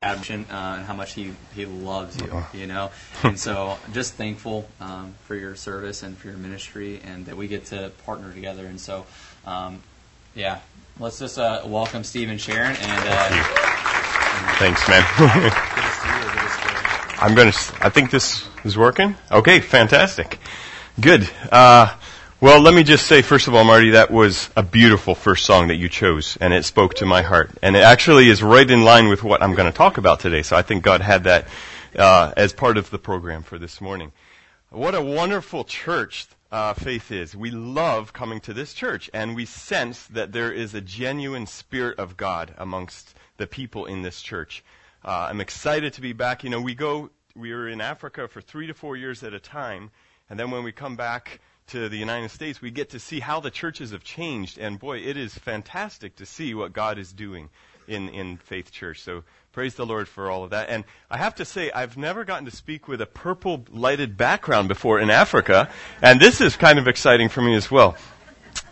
admiration uh, and how much he, he loves you, you know. and so just thankful um, for your service and for your ministry and that we get to partner together. And so, um, yeah, let's just uh, welcome Steve and Sharon. And uh, thanks, man. I'm gonna. I think this is working. Okay, fantastic, good. Uh, well, let me just say, first of all, Marty, that was a beautiful first song that you chose, and it spoke to my heart. And it actually is right in line with what I'm going to talk about today. So I think God had that uh, as part of the program for this morning. What a wonderful church uh, faith is. We love coming to this church, and we sense that there is a genuine spirit of God amongst the people in this church. Uh, I'm excited to be back. You know, we go, we were in Africa for three to four years at a time, and then when we come back, to the United States, we get to see how the churches have changed. And boy, it is fantastic to see what God is doing in, in Faith Church. So praise the Lord for all of that. And I have to say, I've never gotten to speak with a purple lighted background before in Africa. And this is kind of exciting for me as well.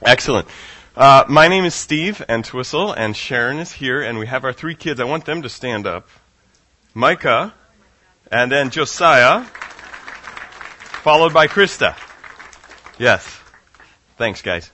Excellent. Uh, my name is Steve Entwistle, and Sharon is here, and we have our three kids. I want them to stand up. Micah, and then Josiah, followed by Krista. Yes. Thanks, guys.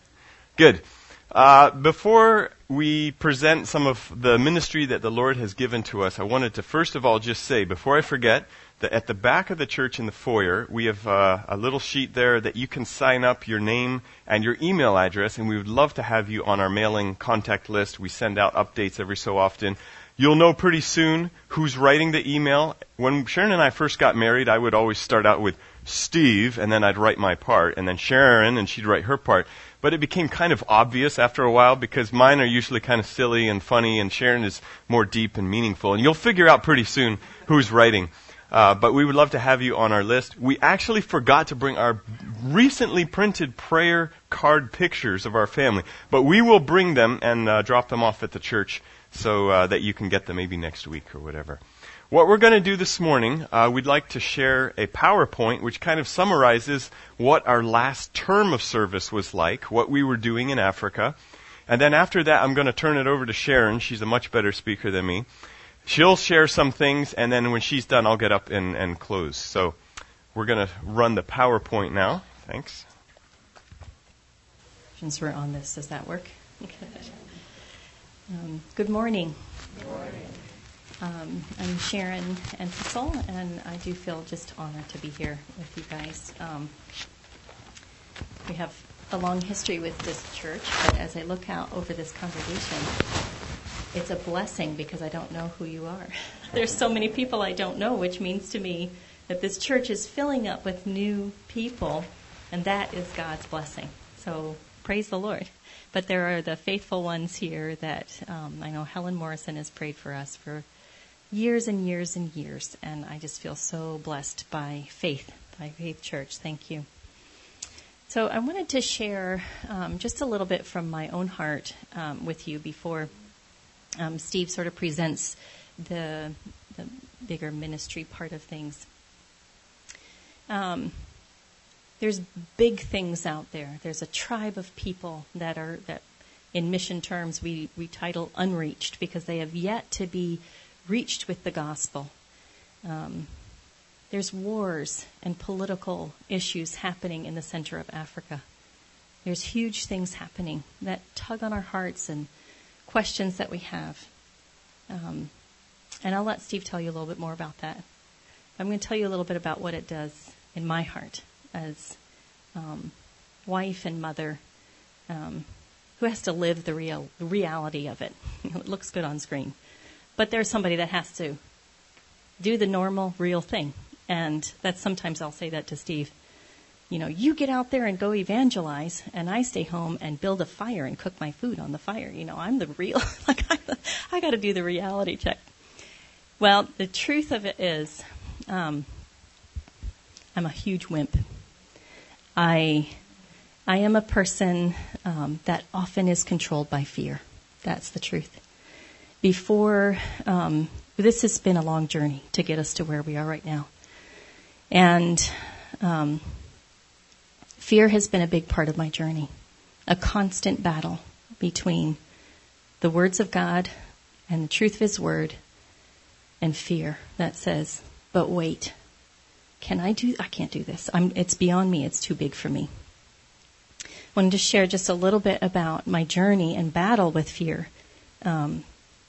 Good. Uh, before we present some of the ministry that the Lord has given to us, I wanted to first of all just say, before I forget, that at the back of the church in the foyer, we have uh, a little sheet there that you can sign up your name and your email address, and we would love to have you on our mailing contact list. We send out updates every so often. You'll know pretty soon who's writing the email. When Sharon and I first got married, I would always start out with Steve, and then I'd write my part, and then Sharon, and she'd write her part. But it became kind of obvious after a while because mine are usually kind of silly and funny, and Sharon is more deep and meaningful. And you'll figure out pretty soon who's writing. Uh, but we would love to have you on our list. We actually forgot to bring our recently printed prayer card pictures of our family, but we will bring them and uh, drop them off at the church so uh, that you can get them maybe next week or whatever. What we're going to do this morning, uh, we'd like to share a PowerPoint which kind of summarizes what our last term of service was like, what we were doing in Africa. And then after that, I'm going to turn it over to Sharon. She's a much better speaker than me. She'll share some things, and then when she's done, I'll get up and, and close. So we're going to run the PowerPoint now. Thanks. Since we're on this, does that work? Um, good morning. Good morning. Um, I'm Sharon Entwistle, and I do feel just honored to be here with you guys. Um, we have a long history with this church, but as I look out over this congregation, it's a blessing because I don't know who you are. There's so many people I don't know, which means to me that this church is filling up with new people, and that is God's blessing. So praise the Lord. But there are the faithful ones here that um, I know Helen Morrison has prayed for us for years and years and years. And I just feel so blessed by faith, by Faith Church. Thank you. So I wanted to share um, just a little bit from my own heart um, with you before um, Steve sort of presents the, the bigger ministry part of things. Um, there's big things out there. There's a tribe of people that are that, in mission terms, we we title unreached because they have yet to be reached with the gospel. Um, there's wars and political issues happening in the center of Africa. There's huge things happening that tug on our hearts and questions that we have. Um, and I'll let Steve tell you a little bit more about that. I'm going to tell you a little bit about what it does in my heart as um, wife and mother um, who has to live the real the reality of it. it looks good on screen. But there's somebody that has to do the normal, real thing. And that's sometimes I'll say that to Steve. You know, you get out there and go evangelize, and I stay home and build a fire and cook my food on the fire. You know, I'm the real, like, I, I got to do the reality check. Well, the truth of it is, um, I'm a huge wimp. I, I am a person um, that often is controlled by fear. That's the truth before, um, this has been a long journey to get us to where we are right now. And um, fear has been a big part of my journey, a constant battle between the words of God and the truth of His Word and fear that says, but wait, can I do, I can't do this. I'm, it's beyond me. It's too big for me. I wanted to share just a little bit about my journey and battle with fear. Um,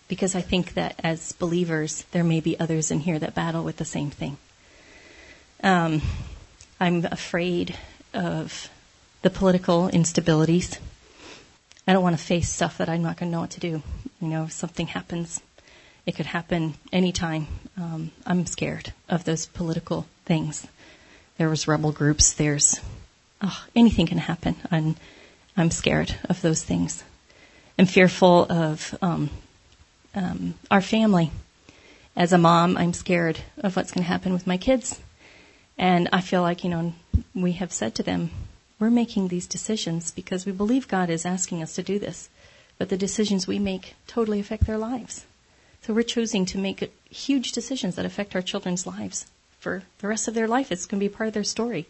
because I think that as believers, there may be others in here that battle with the same thing. Um, I'm afraid of the political instabilities. I don't want to face stuff that I'm not going to know what to do. You know, if something happens, it could happen anytime. Um, I'm scared of those political things. There was rebel groups. There's oh, anything can happen, and I'm scared of those things. I'm fearful of um, um, our family. As a mom, I'm scared of what's going to happen with my kids, and I feel like you know we have said to them, we're making these decisions because we believe God is asking us to do this, but the decisions we make totally affect their lives. So we're choosing to make huge decisions that affect our children's lives for the rest of their life. It's going to be part of their story.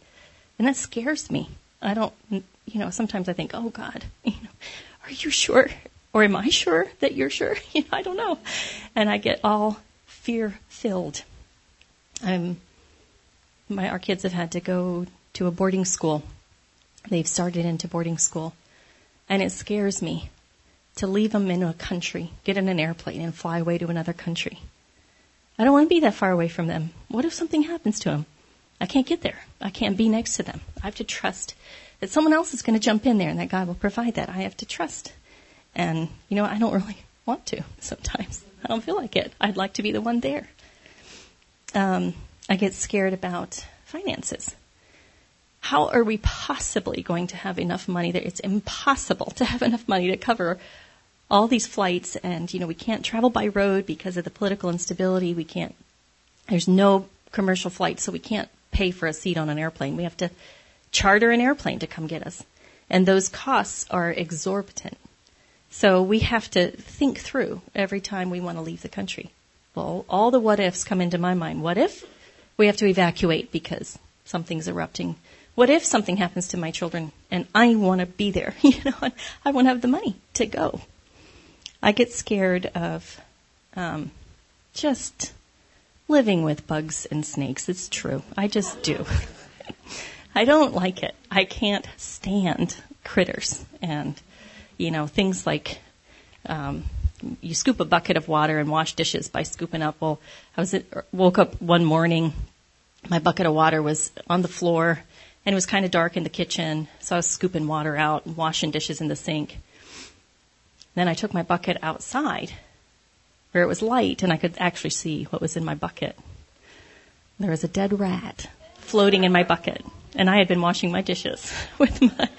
And that scares me. I don't, you know, sometimes I think, oh God, you know, are you sure? Or am I sure that you're sure? You know, I don't know. And I get all fear filled. Um, my, our kids have had to go to a boarding school. They've started into boarding school. And it scares me to leave them in a country, get in an airplane and fly away to another country. I don't want to be that far away from them. What if something happens to them? I can't get there. I can't be next to them. I have to trust that someone else is going to jump in there and that God will provide that. I have to trust. And, you know, I don't really want to sometimes. I don't feel like it. I'd like to be the one there. Um, I get scared about finances. How are we possibly going to have enough money that it's impossible to have enough money to cover all these flights and, you know, we can't travel by road because of the political instability. We can't, there's no commercial flights, so we can't pay for a seat on an airplane. We have to charter an airplane to come get us. And those costs are exorbitant. So we have to think through every time we want to leave the country. Well, all the what ifs come into my mind. What if we have to evacuate because something's erupting? What if something happens to my children and I want to be there? You know, I want to have the money to go. I get scared of um, just living with bugs and snakes. It's true. I just do. I don't like it. I can't stand critters and, you know, things like, um, you scoop a bucket of water and wash dishes by scooping up. Well, I was at, woke up one morning, my bucket of water was on the floor and it was kind of dark in the kitchen, so I was scooping water out and washing dishes in the sink. Then I took my bucket outside where it was light and I could actually see what was in my bucket. There was a dead rat floating in my bucket and I had been washing my dishes with my,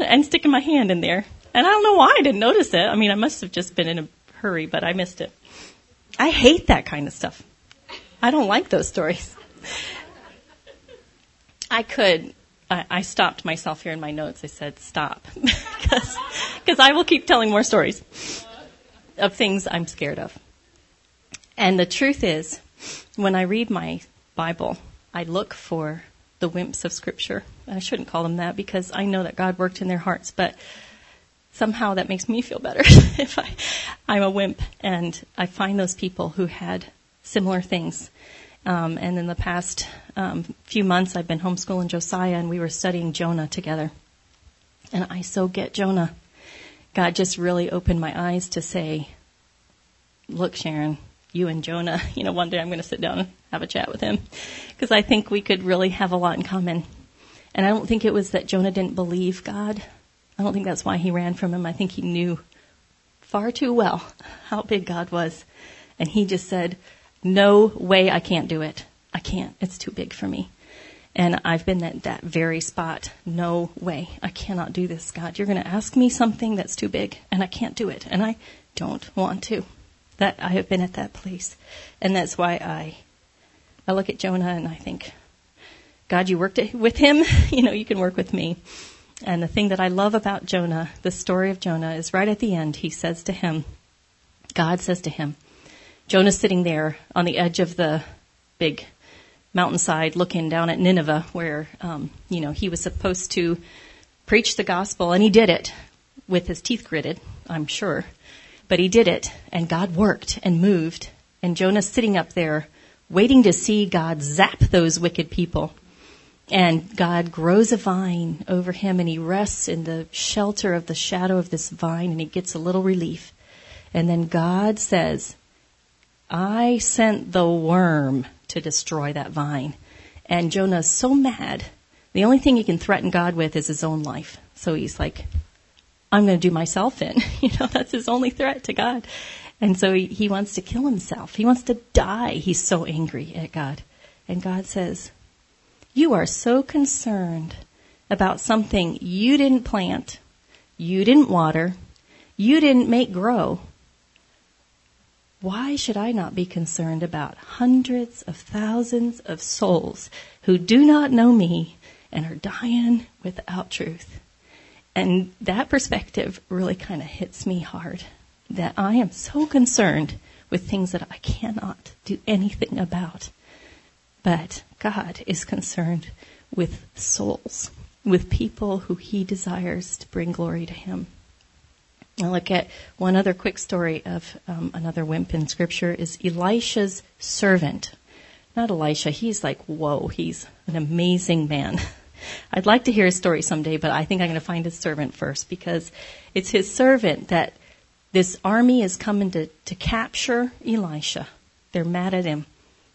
and sticking my hand in there. And I don't know why I didn't notice it. I mean, I must have just been in a hurry, but I missed it. I hate that kind of stuff. I don't like those stories. I could I, I stopped myself here in my notes. I said stop because I will keep telling more stories of things I'm scared of. And the truth is, when I read my Bible, I look for the wimps of Scripture. I shouldn't call them that because I know that God worked in their hearts, but somehow that makes me feel better if I, I'm a wimp and I find those people who had similar things um, and in the past um, few months, I've been homeschooling Josiah, and we were studying Jonah together. And I so get Jonah. God just really opened my eyes to say, "Look, Sharon, you and Jonah. You know, one day I'm going to sit down and have a chat with him because I think we could really have a lot in common." And I don't think it was that Jonah didn't believe God. I don't think that's why he ran from him. I think he knew far too well how big God was. And he just said, no way I can't do it. I can't. It's too big for me. And I've been at that very spot. No way. I cannot do this, God. You're going to ask me something that's too big and I can't do it. And I don't want to. That I have been at that place. And that's why I I look at Jonah and I think, God, you worked with him, you know, you can work with me. And the thing that I love about Jonah, the story of Jonah, is right at the end, he says to him, God says to him, Jonah's sitting there on the edge of the big mountainside looking down at Nineveh where, um, you know, he was supposed to preach the gospel and he did it with his teeth gritted, I'm sure. But he did it and God worked and moved And Jonah's sitting up there waiting to see God zap those wicked people. And God grows a vine over him and he rests in the shelter of the shadow of this vine and he gets a little relief. And then God says, I sent the worm to destroy that vine. And Jonah's so mad. The only thing he can threaten God with is his own life. So he's like, I'm going to do myself in. You know, that's his only threat to God. And so he, he wants to kill himself. He wants to die. He's so angry at God. And God says, You are so concerned about something you didn't plant, you didn't water, you didn't make grow. Why should I not be concerned about hundreds of thousands of souls who do not know me and are dying without truth? And that perspective really kind of hits me hard that I am so concerned with things that I cannot do anything about. But God is concerned with souls, with people who He desires to bring glory to Him. I'll look at one other quick story of um, another wimp in Scripture is Elisha's servant. Not Elisha, he's like, whoa, he's an amazing man. I'd like to hear his story someday, but I think I'm going to find his servant first because it's his servant that this army is coming to, to capture Elisha. They're mad at him.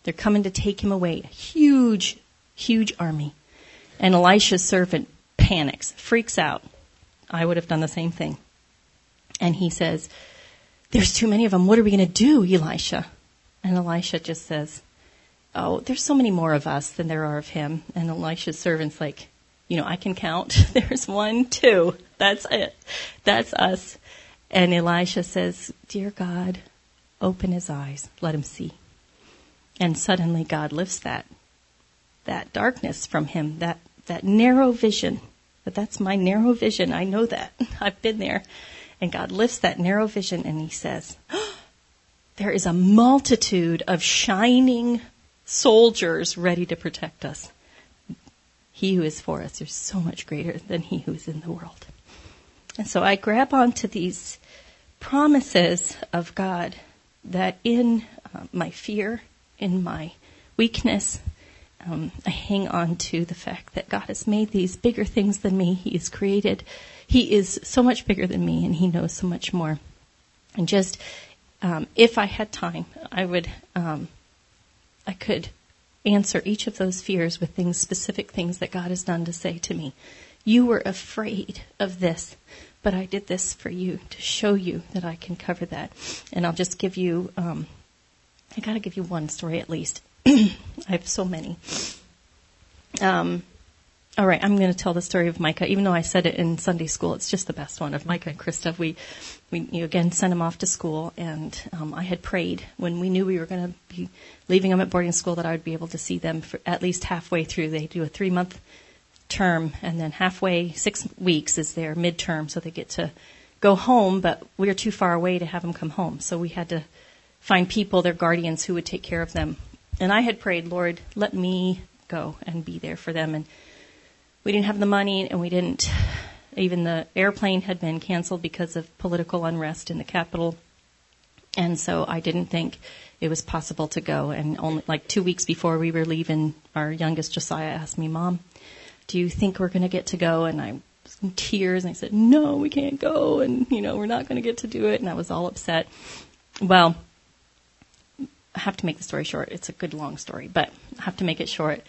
They're coming to take him away. A huge, huge army. And Elisha's servant panics, freaks out. I would have done the same thing. And he says, There's too many of them. What are we going to do, Elisha? And Elisha just says, Oh, there's so many more of us than there are of him. And Elisha's servant's like, You know, I can count. There's one, two. That's it. That's us. And Elisha says, Dear God, open his eyes, let him see. And suddenly God lifts that, that darkness from him, that, that narrow vision. But that's my narrow vision. I know that. I've been there. And God lifts that narrow vision and he says, There is a multitude of shining soldiers ready to protect us. He who is for us is so much greater than he who is in the world. And so I grab onto these promises of God that in uh, my fear, in my weakness, um, I hang on to the fact that God has made these bigger things than me. He has created. He is so much bigger than me, and He knows so much more. And just, um, if I had time, I would, um, I could answer each of those fears with things, specific things that God has done to say to me. You were afraid of this, but I did this for you to show you that I can cover that. And I'll just give you, um, I got to give you one story at least. I have so many. Um, all right, I'm going to tell the story of Micah, even though I said it in Sunday school. It's just the best one of Micah and Krista. We, we you again sent them off to school, and um, I had prayed when we knew we were going to be leaving them at boarding school that I would be able to see them for at least halfway through. They do a three month term, and then halfway, six weeks is their midterm, so they get to go home, but we are too far away to have them come home. So we had to find people, their guardians, who would take care of them. And I had prayed, Lord, let me go and be there for them. And we didn't have the money, and we didn't, even the airplane had been canceled because of political unrest in the capital. And so I didn't think it was possible to go. And only like two weeks before we were leaving, our youngest Josiah asked me, Mom, do you think we're going to get to go? And I was in tears and I said, no, we can't go. And, you know, we're not going to get to do it. And I was all upset. Well, I have to make the story short. It's a good long story, but I have to make it short.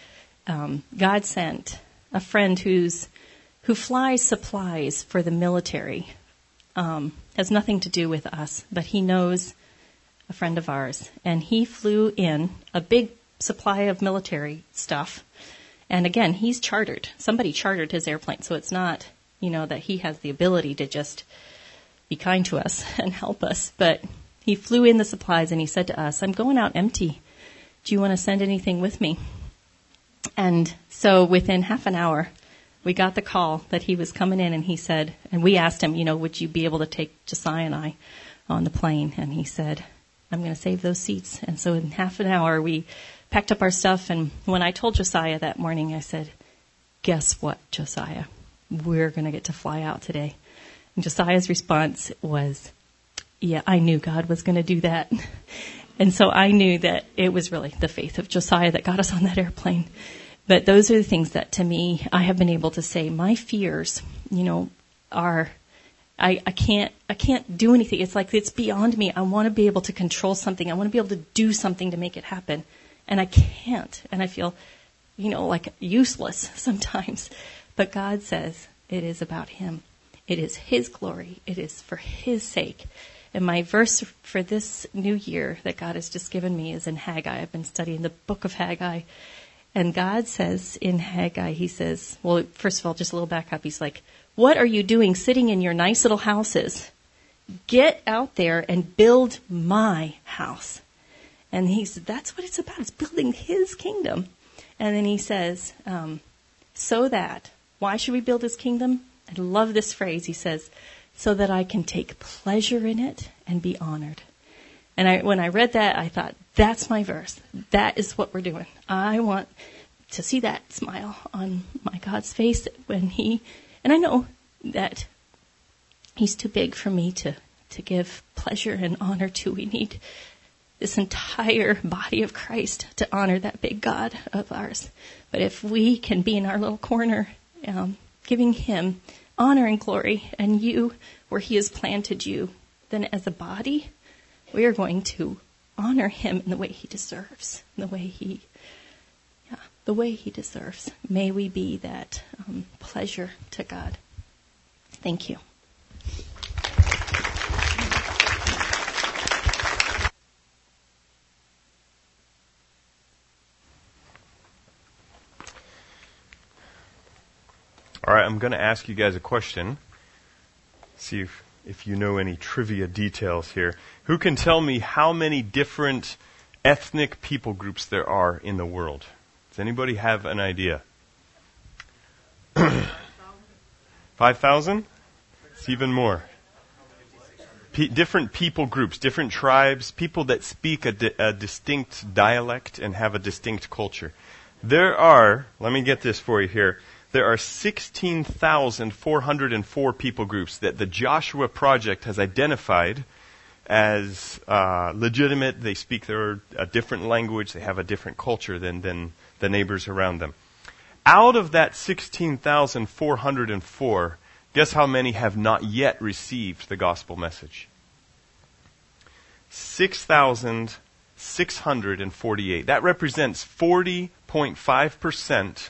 Um, God sent a friend who's, who flies supplies for the military. Um, has nothing to do with us, but he knows a friend of ours. And he flew in a big supply of military stuff and again, he's chartered. Somebody chartered his airplane, so it's not, you know, that he has the ability to just be kind to us and help us. But he flew in the supplies and he said to us, I'm going out empty. Do you want to send anything with me? And so within half an hour, we got the call that he was coming in and he said, and we asked him, you know, would you be able to take Josiah and I on the plane? And he said, I'm going to save those seats. And so in half an hour, we packed up our stuff, and when I told Josiah that morning, I said, Guess what, Josiah? We're going to get to fly out today. And Josiah's response was, Yeah, I knew God was going to do that. And so I knew that it was really the faith of Josiah that got us on that airplane. But those are the things that to me, I have been able to say, my fears, you know, are, I, I can't, I can't do anything. It's like it's beyond me. I want to be able to control something. I want to be able to do something to make it happen. And I can't. And I feel, you know, like useless sometimes. But God says it is about Him. It is His glory. It is for His sake. And my verse for this new year that God has just given me is in Haggai. I've been studying the book of Haggai. And God says in Haggai, He says, well, first of all, just a little back up. He's like, what are you doing sitting in your nice little houses? Get out there and build my house. And he said, that's what it's about. It's building his kingdom. And then he says, um, so that, why should we build his kingdom? I love this phrase. He says, so that I can take pleasure in it and be honored. And I, when I read that, I thought, that's my verse. That is what we're doing. I want to see that smile on my God's face when he, and I know that he's too big for me to, to give pleasure and honor to. We need this entire body of Christ to honor that big God of ours. But if we can be in our little corner, um, giving him honor and glory, and you where He has planted you, then as a body, we are going to honor Him in the way He deserves, in the way He, yeah, the way He deserves. May we be that um, pleasure to God. Thank you. I'm going to ask you guys a question. See if, if you know any trivia details here. Who can tell me how many different ethnic people groups there are in the world? Does anybody have an idea? 5,000? It's even more. P- different people groups, different tribes, people that speak a, di- a distinct dialect and have a distinct culture. There are, let me get this for you here there are 16,404 people groups that the Joshua Project has identified as uh, legitimate. They speak their a different language. They have a different culture than, than the neighbors around them. Out of that 16,404, guess how many have not yet received the gospel message? 6,648. That represents 40.5%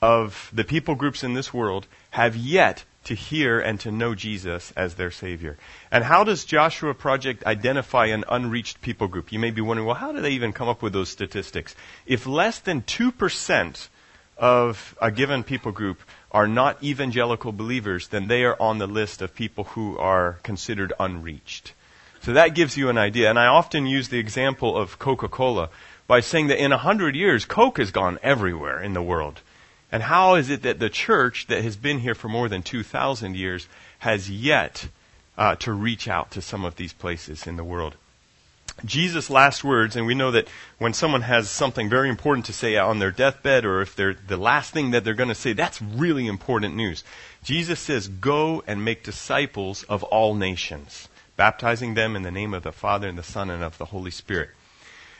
of the people groups in this world have yet to hear and to know Jesus as their Savior. And how does Joshua Project identify an unreached people group? You may be wondering, well, how do they even come up with those statistics? If less than 2% of a given people group are not evangelical believers, then they are on the list of people who are considered unreached. So that gives you an idea. And I often use the example of Coca-Cola by saying that in a hundred years, Coke has gone everywhere in the world. And how is it that the church that has been here for more than 2,000 years has yet uh, to reach out to some of these places in the world? Jesus' last words, and we know that when someone has something very important to say on their deathbed, or if they're the last thing that they're going to say, that's really important news. Jesus says, Go and make disciples of all nations, baptizing them in the name of the Father and the Son and of the Holy Spirit.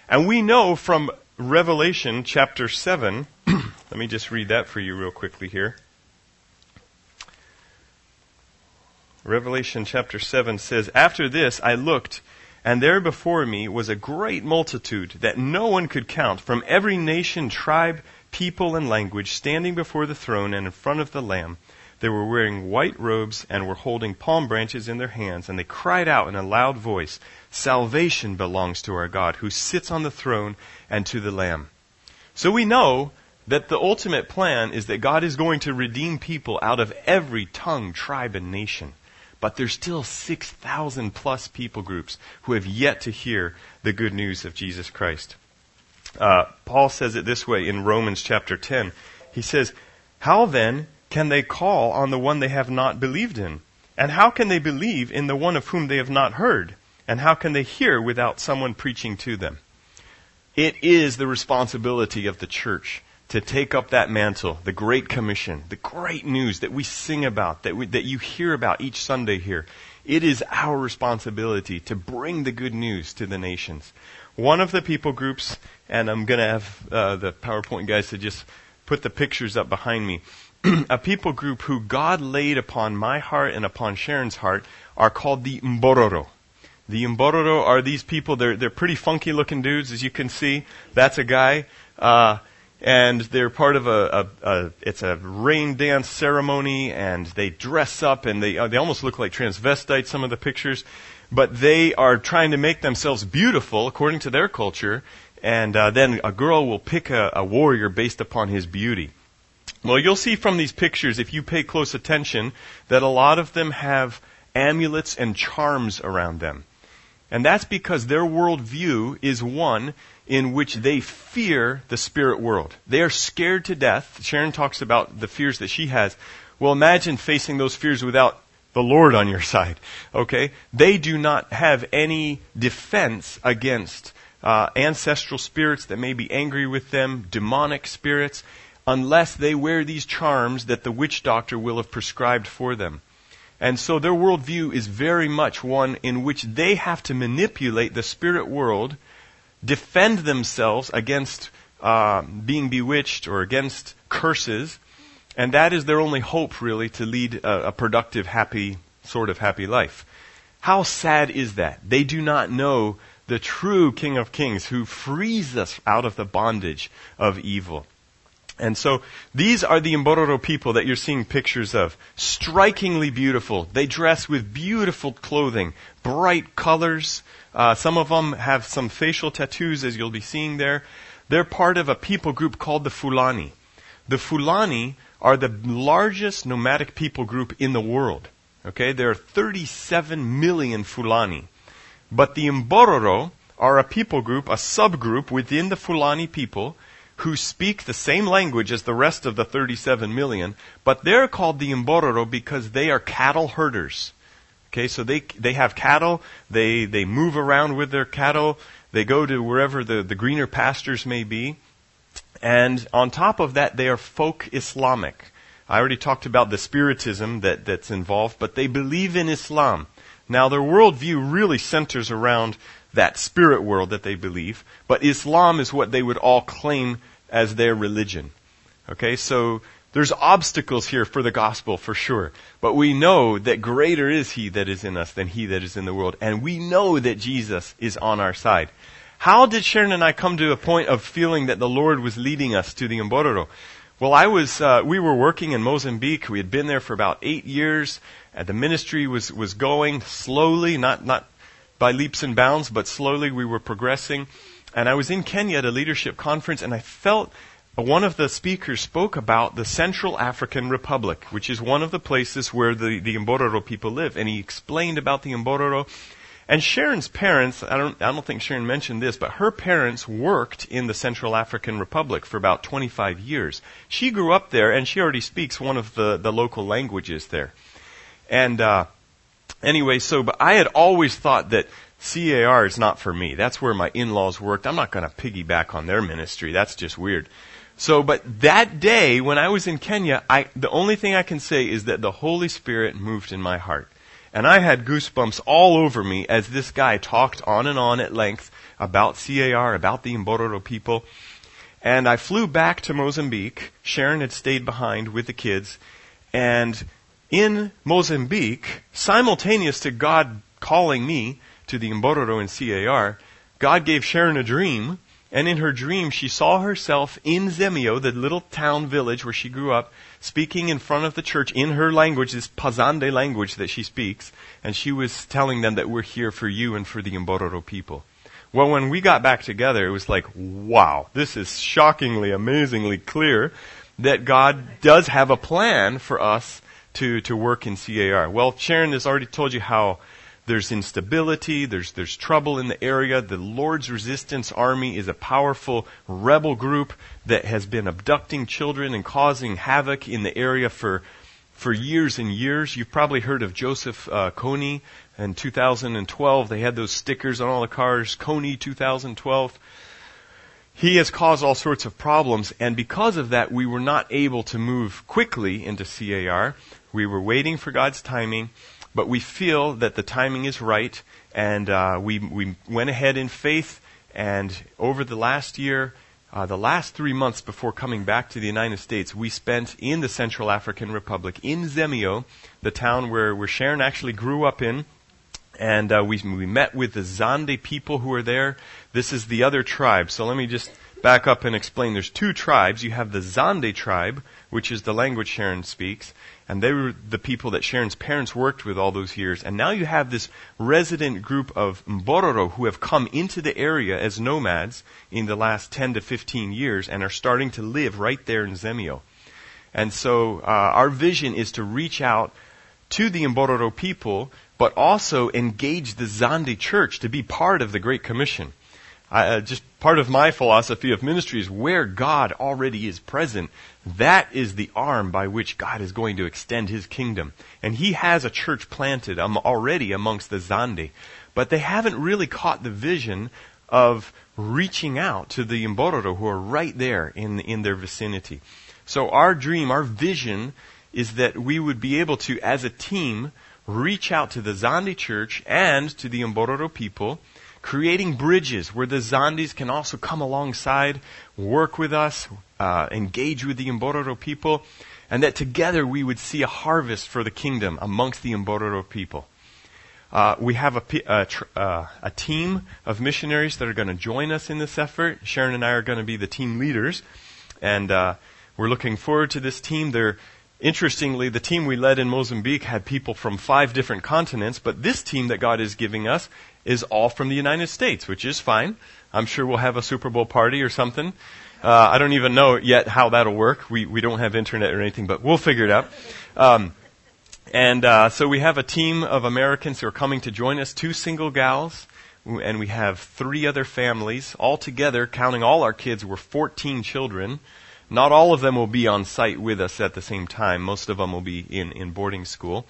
And we know from Revelation chapter 7 let me just read that for you real quickly here. Revelation chapter 7 says, After this I looked, and there before me was a great multitude that no one could count, from every nation, tribe, people, and language, standing before the throne and in front of the Lamb. They were wearing white robes and were holding palm branches in their hands, and they cried out in a loud voice, Salvation belongs to our God, who sits on the throne, and to the Lamb. So we know that the ultimate plan is that God is going to redeem people out of every tongue, tribe, and nation. But there's still 6,000 plus people groups who have yet to hear the good news of Jesus Christ. Uh, Paul says it this way in Romans chapter 10. He says, How then can they call on the one they have not believed in? And how can they believe in the one of whom they have not heard? And how can they hear without someone preaching to them? It is the responsibility of the church to take up that mantle, the Great Commission, the great news that we sing about, that, we, that you hear about each Sunday here. It is our responsibility to bring the good news to the nations. one of the people groups, and I'm going to have uh, the PowerPoint guys to just put the pictures up behind me. a people group who God laid upon my heart and upon Sharon's heart are called the Mbororo. The Mbororo are these people, they're, they're pretty funky looking dudes, as you can see. That's a guy. Uh, and they're part of a, a, a, it's a rain dance ceremony, and they dress up, and they, uh, they almost look like transvestites, some of the pictures. But they are trying to make themselves beautiful according to their culture, and uh, then a girl will pick a, a warrior based upon his beauty. Well, you'll see from these pictures, if you pay close attention, that a lot of them have amulets and charms around them. And that's because their worldview is one in which they fear the spirit world. They are scared to death. Sharon talks about the fears that she has. Well, imagine facing those fears without the Lord on your side. Okay? They do not have any defense against uh, ancestral spirits that may be angry with them, demonic spirits, unless they wear these charms that the witch doctor will have prescribed for them. And so their worldview is very much one in which they have to manipulate the spirit world, defend themselves against uh, being bewitched or against curses, and that is their only hope, really, to lead a, a productive, happy, sort of happy life. How sad is that? They do not know the true King of Kings who frees us out of the bondage of evil. And so these are the Mbororo people that you're seeing pictures of. Strikingly beautiful. They dress with beautiful clothing, bright colors. Uh, some of them have some facial tattoos, as you'll be seeing there. They're part of a people group called the Fulani. The Fulani are the largest nomadic people group in the world. Okay, there are 37 million Fulani. But the Mbororo are a people group, a subgroup within the Fulani people who speak the same language as the rest of the 37 million, but they're called the Mbororo because they are cattle herders. Okay, so they, they have cattle, they, they move around with their cattle, they go to wherever the, the greener pastures may be, and on top of that, they are folk Islamic. I already talked about the spiritism that, that's involved, but they believe in Islam. Now, their worldview really centers around that spirit world that they believe, but Islam is what they would all claim as their religion. Okay, so there's obstacles here for the gospel for sure, but we know that greater is he that is in us than he that is in the world, and we know that Jesus is on our side. How did Sharon and I come to a point of feeling that the Lord was leading us to the Mbororo? Well, I was, uh, we were working in Mozambique. We had been there for about eight years. And the ministry was, was going slowly, not, not by leaps and bounds, but slowly we were progressing. And I was in Kenya at a leadership conference, and I felt one of the speakers spoke about the Central African Republic, which is one of the places where the, the Mbororo people live. And he explained about the Mbororo. And Sharon's parents, I don't, I don't think Sharon mentioned this, but her parents worked in the Central African Republic for about 25 years. She grew up there, and she already speaks one of the, the local languages there. And uh, anyway, so but I had always thought that CAR is not for me. That's where my in-laws worked. I'm not going to piggyback on their ministry. That's just weird. So, but that day when I was in Kenya, I, the only thing I can say is that the Holy Spirit moved in my heart. And I had goosebumps all over me as this guy talked on and on at length about CAR, about the Mbororo people. And I flew back to Mozambique. Sharon had stayed behind with the kids. And in Mozambique, simultaneous to God calling me to the Mbororo in CAR, God gave Sharon a dream, and in her dream she saw herself in Zemio, the little town village where she grew up, speaking in front of the church in her language, this Pazande language that she speaks, and she was telling them that we're here for you and for the Mbororo people. Well, when we got back together, it was like, wow, this is shockingly, amazingly clear that God does have a plan for us to, to work in CAR. Well, Sharon has already told you how there's instability, there's, there's trouble in the area. The Lord's Resistance Army is a powerful rebel group that has been abducting children and causing havoc in the area for, for years and years. You've probably heard of Joseph uh, Kony in 2012. They had those stickers on all the cars, Kony 2012 he has caused all sorts of problems, and because of that, we were not able to move quickly into CAR. We were waiting for God's timing, but we feel that the timing is right, and uh, we, we went ahead in faith and over the last year, uh, the last three months before coming back to the United States, we spent in the Central African Republic, in Zemio, the town where, where Sharon actually grew up in. And uh, we, we met with the Zande people who are there. This is the other tribe. So let me just back up and explain. There's two tribes. You have the Zande tribe, which is the language Sharon speaks, and they were the people that Sharon's parents worked with all those years. And now you have this resident group of Mbororo who have come into the area as nomads in the last 10 to 15 years and are starting to live right there in Zemio. And so uh, our vision is to reach out to the Mbororo people, but also engage the Zande church to be part of the Great Commission. Uh, just part of my philosophy of ministry is where God already is present. That is the arm by which God is going to extend His kingdom. And He has a church planted um, already amongst the Zande. But they haven't really caught the vision of reaching out to the Mbororo who are right there in, in their vicinity. So our dream, our vision is that we would be able to, as a team, reach out to the Zande church and to the Mbororo people creating bridges where the Zandis can also come alongside, work with us, uh, engage with the Mbororo people, and that together we would see a harvest for the kingdom amongst the Mbororo people. Uh, we have a, a, uh, a, team of missionaries that are going to join us in this effort. Sharon and I are going to be the team leaders, and uh, we're looking forward to this team. They're Interestingly, the team we led in Mozambique had people from five different continents, but this team that God is giving us is all from the United States, which is fine. I'm sure we'll have a Super Bowl party or something. Uh, I don't even know yet how that'll work. We we don't have internet or anything, but we'll figure it out. Um, and uh, so we have a team of Americans who are coming to join us, two single gals, and we have three other families. All together, counting all our kids, we're 14 children. Not all of them will be on site with us at the same time. Most of them will be in, in boarding school.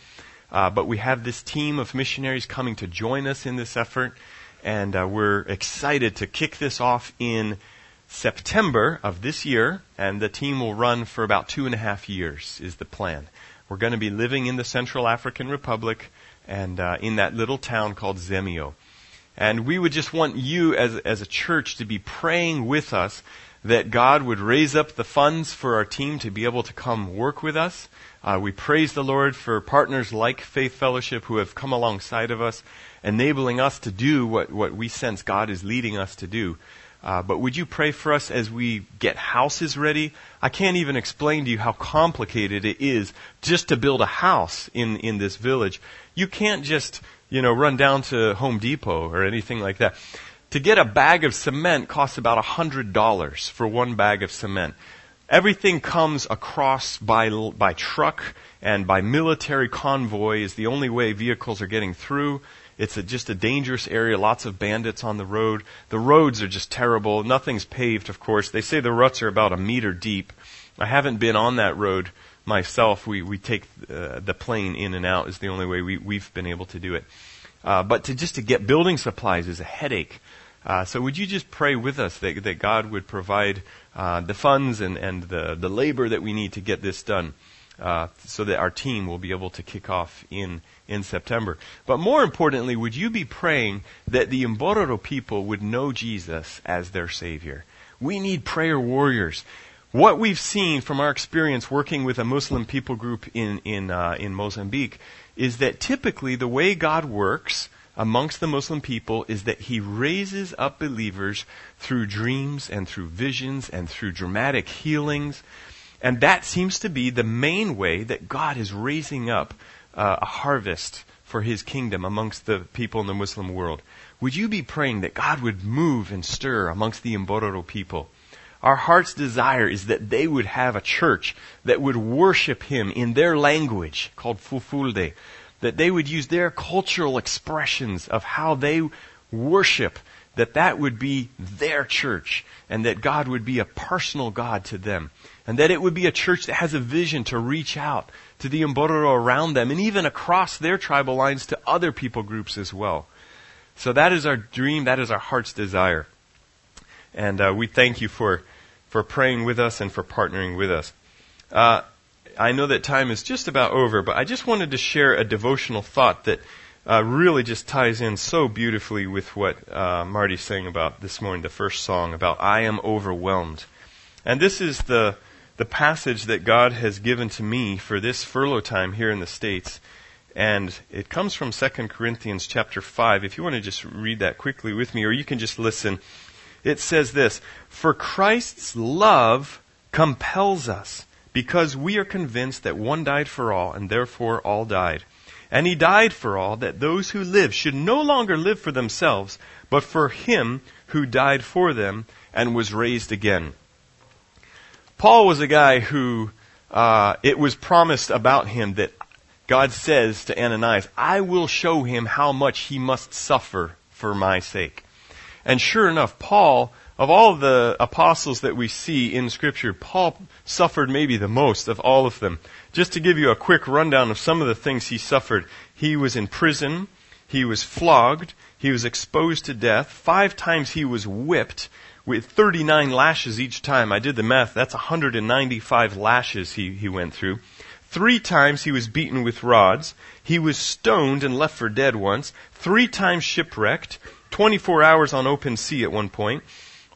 Uh, but we have this team of missionaries coming to join us in this effort, and uh, we're excited to kick this off in September of this year, and the team will run for about two and a half years, is the plan. We're going to be living in the Central African Republic and uh, in that little town called Zemio. And we would just want you as, as a church to be praying with us that God would raise up the funds for our team to be able to come work with us. Uh, we praise the Lord for partners like Faith Fellowship who have come alongside of us, enabling us to do what, what we sense God is leading us to do. Uh, but would you pray for us as we get houses ready? I can't even explain to you how complicated it is just to build a house in, in this village. You can't just, you know, run down to Home Depot or anything like that. To get a bag of cement costs about $100 for one bag of cement. Everything comes across by, by truck and by military convoy is the only way vehicles are getting through. It's a, just a dangerous area, lots of bandits on the road. The roads are just terrible. Nothing's paved, of course. They say the ruts are about a meter deep. I haven't been on that road myself. We, we take uh, the plane in and out is the only way we, we've been able to do it. Uh, but to just to get building supplies is a headache. Uh, so would you just pray with us that, that God would provide uh, the funds and, and the, the labor that we need to get this done uh, so that our team will be able to kick off in, in September. But more importantly, would you be praying that the Mbororo people would know Jesus as their Savior? We need prayer warriors. What we've seen from our experience working with a Muslim people group in, in, uh, in Mozambique is that typically the way God works amongst the Muslim people is that he raises up believers through dreams and through visions and through dramatic healings. And that seems to be the main way that God is raising up uh, a harvest for his kingdom amongst the people in the Muslim world. Would you be praying that God would move and stir amongst the Mbororo people? Our heart's desire is that they would have a church that would worship him in their language called Fulfulde, that they would use their cultural expressions of how they worship, that that would be their church, and that God would be a personal God to them. And that it would be a church that has a vision to reach out to the Mbororo around them, and even across their tribal lines to other people groups as well. So that is our dream, that is our heart's desire. And uh, we thank you for, for praying with us and for partnering with us. Uh, I know that time is just about over, but I just wanted to share a devotional thought that uh, really just ties in so beautifully with what uh, Marty's saying about this morning, the first song about I am overwhelmed. And this is the the passage that God has given to me for this furlough time here in the States. And it comes from 2 Corinthians chapter 5. If you want to just read that quickly with me, or you can just listen. It says this, For Christ's love compels us, because we are convinced that one died for all, and therefore all died. And he died for all, that those who live should no longer live for themselves, but for him who died for them and was raised again. Paul was a guy who uh, it was promised about him that God says to Ananias, I will show him how much he must suffer for my sake. And sure enough, Paul, of all the apostles that we see in Scripture, Paul suffered maybe the most of all of them. Just to give you a quick rundown of some of the things he suffered, he was in prison, he was flogged, he was exposed to death, five times he was whipped, with 39 lashes each time. I did the math. That's 195 lashes he, he went through. Three times he was beaten with rods. He was stoned and left for dead once. Three times shipwrecked. 24 hours on open sea at one point.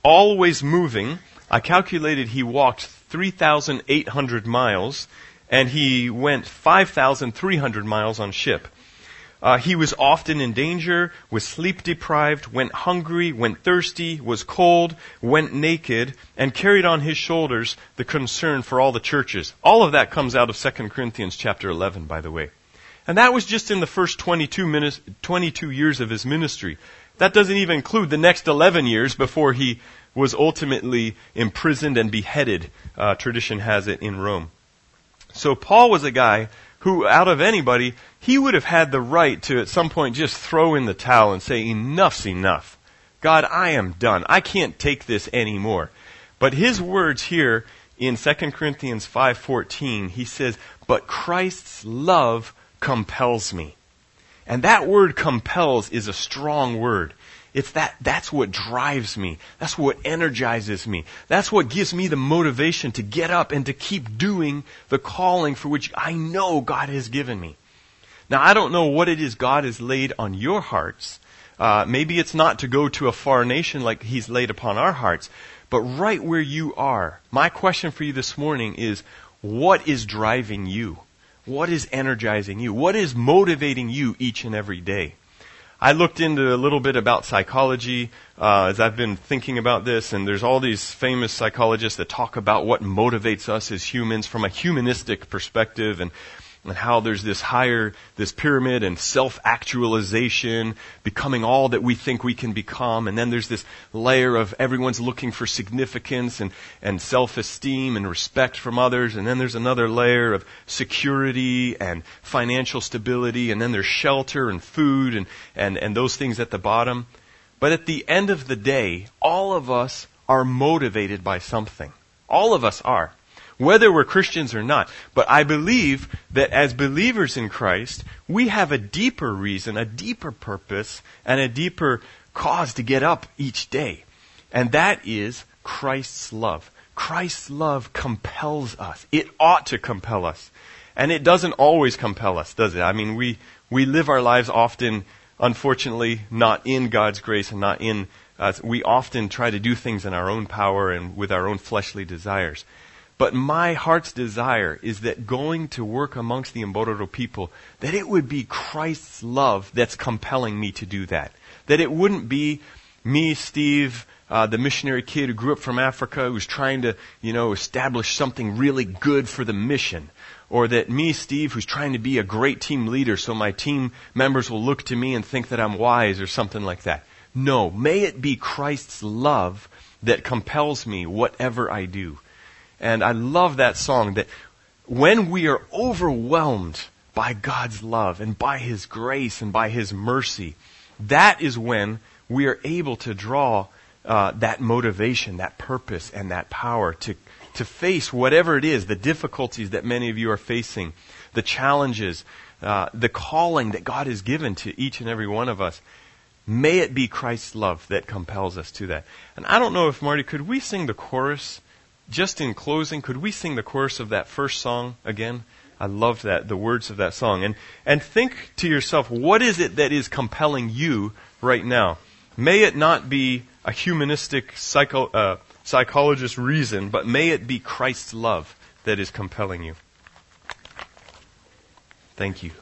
Always moving. I calculated he walked 3,800 miles and he went 5,300 miles on ship. Uh, he was often in danger, was sleep deprived, went hungry, went thirsty, was cold, went naked, and carried on his shoulders the concern for all the churches. All of that comes out of 2 Corinthians chapter 11, by the way. And that was just in the first 22, minutes, 22 years of his ministry. That doesn't even include the next 11 years before he was ultimately imprisoned and beheaded, uh, tradition has it, in Rome. So Paul was a guy who, out of anybody, he would have had the right to at some point just throw in the towel and say, enough's enough. God, I am done. I can't take this anymore. But his words here in 2 Corinthians 5:14, he says, "But Christ's love compels me." And that word compels is a strong word. It's that, that's what drives me. That's what energizes me. That's what gives me the motivation to get up and to keep doing the calling for which I know God has given me. Now, I don't know what it is God has laid on your hearts. Uh, maybe it's not to go to a far nation like He's laid upon our hearts. But right where you are, my question for you this morning is, what is driving you? What is energizing you? What is motivating you each and every day? I looked into a little bit about psychology uh, as I've been thinking about this, and there's all these famous psychologists that talk about what motivates us as humans from a humanistic perspective, and and how there's this higher, this pyramid and self-actualization, becoming all that we think we can become. And then there's this layer of everyone's looking for significance and, and self-esteem and respect from others. And then there's another layer of security and financial stability. And then there's shelter and food and, and, and those things at the bottom. But at the end of the day, all of us are motivated by something. All of us are whether we're Christians or not. But I believe that as believers in Christ, we have a deeper reason, a deeper purpose, and a deeper cause to get up each day. And that is Christ's love. Christ's love compels us. It ought to compel us. And it doesn't always compel us, does it? I mean, we, we live our lives often, unfortunately, not in God's grace and not in, uh, we often try to do things in our own power and with our own fleshly desires. But my heart's desire is that going to work amongst the Mbororo people, that it would be Christ's love that's compelling me to do that. That it wouldn't be me, Steve, uh, the missionary kid who grew up from Africa who's trying to, you know, establish something really good for the mission. Or that me, Steve, who's trying to be a great team leader so my team members will look to me and think that I'm wise or something like that. No, may it be Christ's love that compels me whatever I do. And I love that song that when we are overwhelmed by God's love and by His grace and by His mercy, that is when we are able to draw uh, that motivation, that purpose, and that power to, to face whatever it is, the difficulties that many of you are facing, the challenges, uh, the calling that God has given to each and every one of us. May it be Christ's love that compels us to that. And I don't know if, Marty, could we sing the chorus just in closing, could we sing the chorus of that first song again? I love that, the words of that song. And, and think to yourself, what is it that is compelling you right now? May it not be a humanistic psycho, uh, psychologist reason, but may it be Christ's love that is compelling you. Thank you.